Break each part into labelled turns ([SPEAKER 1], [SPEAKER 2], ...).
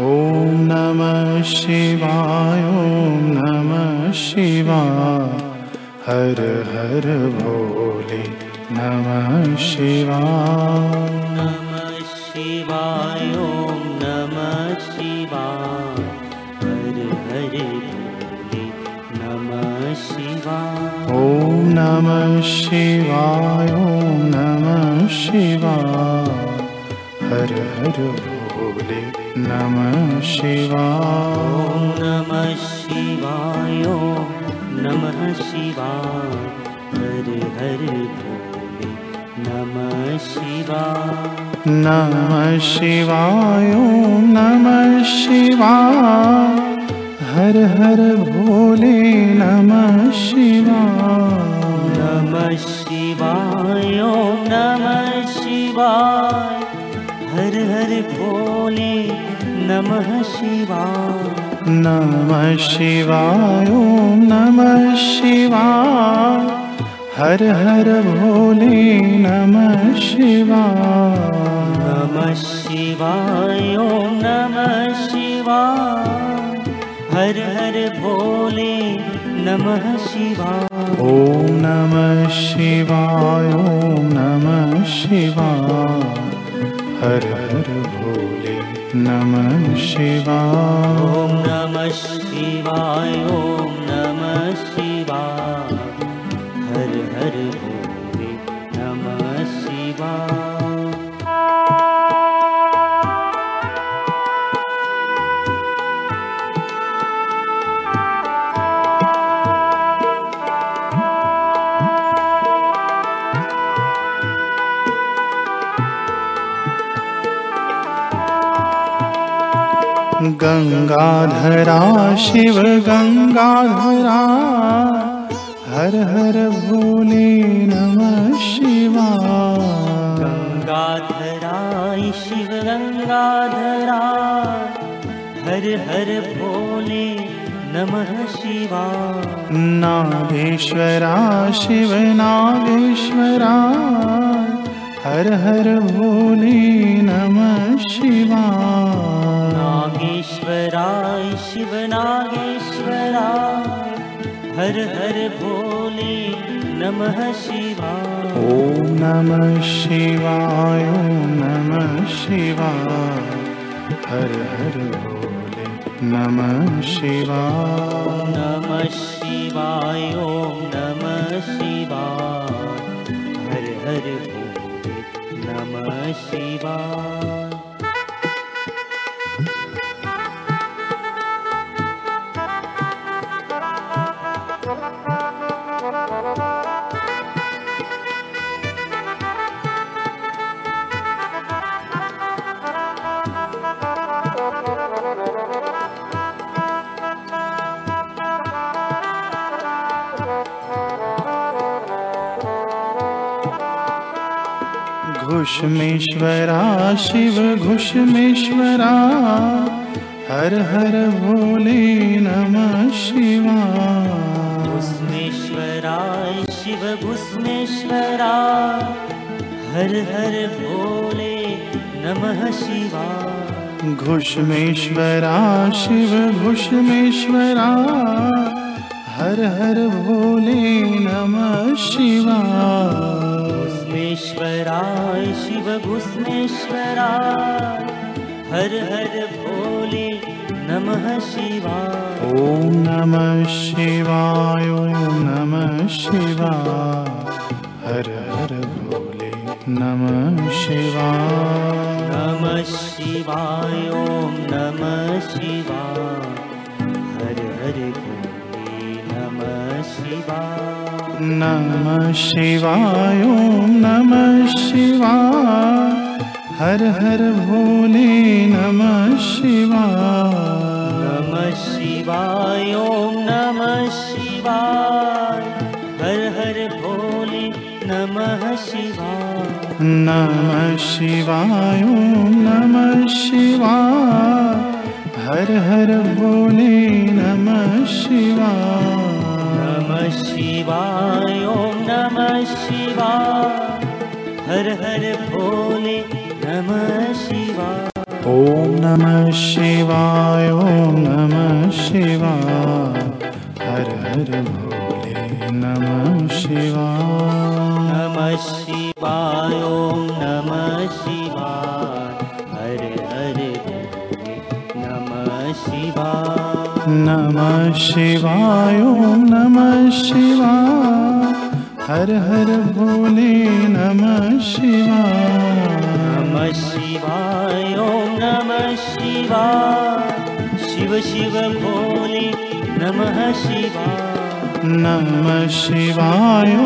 [SPEAKER 1] ॐ नमः शिवाय ॐ नमः शिवाय। हर हर भोले नमः शिवाय।
[SPEAKER 2] नमः शिवाय ॐ नमः शिवाय हर हर भोले नमः शिवाय
[SPEAKER 1] ॐ नमः शिवाय। ॐ नमः हर हर भोले नमः शिवाय।
[SPEAKER 2] नमः शिवाय। नमः शिवाय। हर हर भोले नमः शिवाय।
[SPEAKER 1] नमः शिवाय। नमः शिवाय। हर हर भोले नमः शिवाय।
[SPEAKER 2] नमः शिवाय। नमः शिवाय हर हर भोले नमः शिवाय
[SPEAKER 1] नमः शिवाय नमः शिवाय हर हर भोले नमः शिवाय
[SPEAKER 2] नमः शिवाय नमः शिवाय हर हर भोले नमः शिवाय
[SPEAKER 1] ॐ नमः शिवाय ॐ नमः शिवाय हर हर भोले। नमः शिवाय।
[SPEAKER 2] ॐ नमः शिवाय
[SPEAKER 1] गङ्गाधरा शिव गङ्गाधरा हर हर भोले नमः शिवाय
[SPEAKER 2] गङ्गाधराय शिव गङ्गाधराय हर हर भोले नमः शिवाय
[SPEAKER 1] नागेश्वरा शिव नागेश्वरा हर हर भोले नमः शिवाय
[SPEAKER 2] हर हर भोले नमः शिवाय।
[SPEAKER 1] ॐ नमः शिवाय ॐ नमः शिवाय। हर हर भोले नमः शिवाय।
[SPEAKER 2] नमः शिवाय ॐ नमः शिवाय। हर हर भोले नमः शिवाय
[SPEAKER 1] घुष्मेश्वरा शिव घुष्मेश्वरा हर हर भोले नमः शिवाय
[SPEAKER 2] भुस्मेश्वराय शिव भुस्मेश्वराय हर हर भोले नमः शिवाय
[SPEAKER 1] घुष्मेश्वरा शिव घुष्मेश्वरा हर हर भोले नमः शिवाय
[SPEAKER 2] भुस्मेश्वराय शिव भुस्मेश्वराय हर हर भोले नमः शिवाय।
[SPEAKER 1] ॐ नमः शिवाय ॐ नमः शिवाय हर हर भोले नमः शिवाय
[SPEAKER 2] नमः शिवाय ॐ नमः शिवाय हर हर भोले नमः शिवाय
[SPEAKER 1] नमः शिवाय ॐ नमः शिवाय हर हर भोले नमः शिवाय
[SPEAKER 2] नमः शिवाय ॐ नमः शिवाय हर हर भोले नमः शिवाय
[SPEAKER 1] नमः शिवाय नमः शिवाय हर हर भोले नमः शिवाय
[SPEAKER 2] नमः शिवाय ॐ नमः शिवाय। हर हर भोले नमः शिवाय।
[SPEAKER 1] ॐ नमः शिवाय ॐ नमः शिवाय। हर हर भोले नमः शिवाय।
[SPEAKER 2] नमः शिवाय ॐ नमः शिवाय नमः शिवाय
[SPEAKER 1] हर हर भोले नमः शिवाय
[SPEAKER 2] नमः शिवाय ॐ नमः शिवाय शिव शिव भोले नमः शिवाय
[SPEAKER 1] नमः शिवाय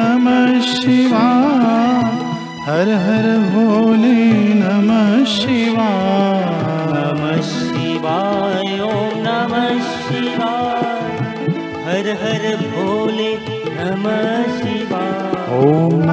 [SPEAKER 1] नमः शिवाय हर हर भोले नमः शिवाय
[SPEAKER 2] नमः शिवाय ॐ नमः शिवाय। हर हर भोले नमः शिवाय।
[SPEAKER 1] ॐ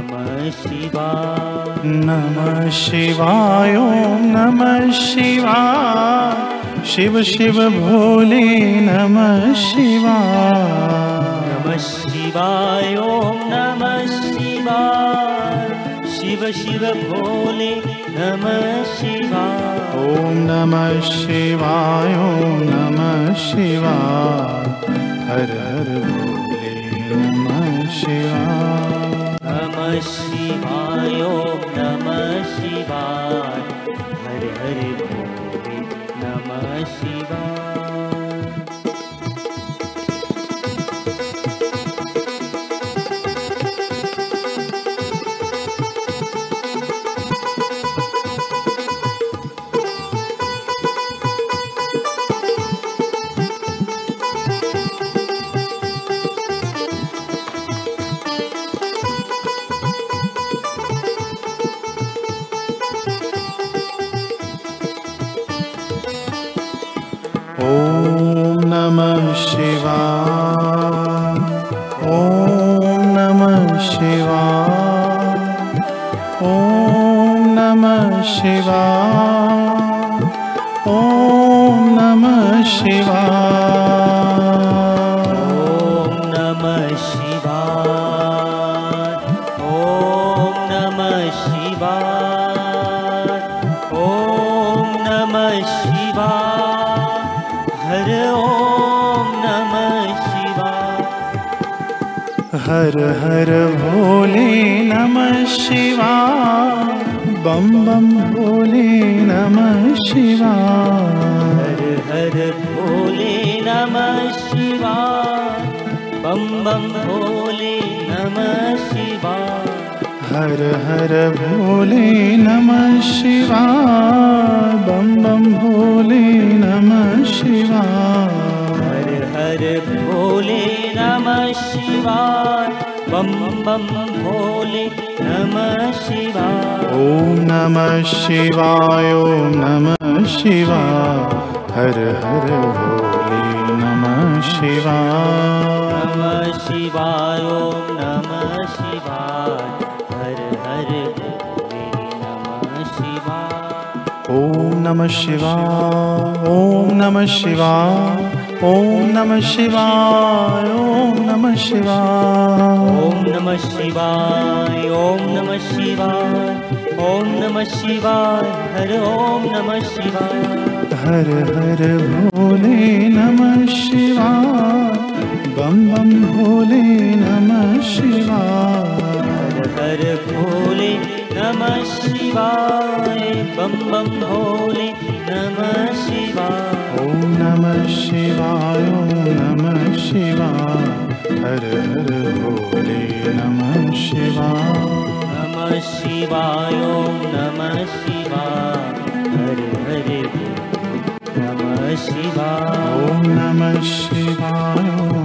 [SPEAKER 1] नमः शिवाय नमः शिवाय
[SPEAKER 2] ॐ नमः शिवाय
[SPEAKER 1] शिव शिव भोले नमः शिवाय
[SPEAKER 2] नमः शिवाय ॐ नमः शिवाय शिव शिव भोले नमः शिवाय
[SPEAKER 1] ॐ नमः शिवाय ॐ नमः शिवाय हर हर भोले नमः शिवाय
[SPEAKER 2] नमः शिवाय नमः शिवाय। हरे हरे भोले नमः शिवाय
[SPEAKER 1] शिवाय ॐ नमः शिवाय ॐ नमः शिवाय ॐ नमः शिवाय
[SPEAKER 2] ॐ नमः शिवाय हर
[SPEAKER 1] हर भोले नमः शिवाय बम बम भोले नमः शिवाय
[SPEAKER 2] हर हर भोले नमः शिवाय बम बम भोले नमः शिवाय
[SPEAKER 1] हर हर भोले नमः शिवाय बम बम भोले नमः शिवाय
[SPEAKER 2] हर भोले नमः शिवाय। बम बम भोले नमः शिवाय।
[SPEAKER 1] ॐ नमः शिवाय ॐ नमः शिवाय। हर हर भोले नमः शिवाय।
[SPEAKER 2] नमः शिवाय ॐ नमः शिवाय। हर हर भोले नमः शिवाय।
[SPEAKER 1] ॐ नमः शिवाय ॐ नमः शिवाय ॐ नमः शिवाय ॐ नमः शिवाय।
[SPEAKER 2] ॐ नमः शिवाय ॐ नमः शिवाय ॐ नमः शिवाय हर ॐ नमः शिवाय।
[SPEAKER 1] हर हर भोले नमः शिवाय बम बम भोले नमः शिवाय।
[SPEAKER 2] हर हर भोले नमः शिवाय बम बम भोले शिवाय
[SPEAKER 1] ॐ नमः शिवाय हर हर नमः शिवाय
[SPEAKER 2] ॐ नमः शिवाय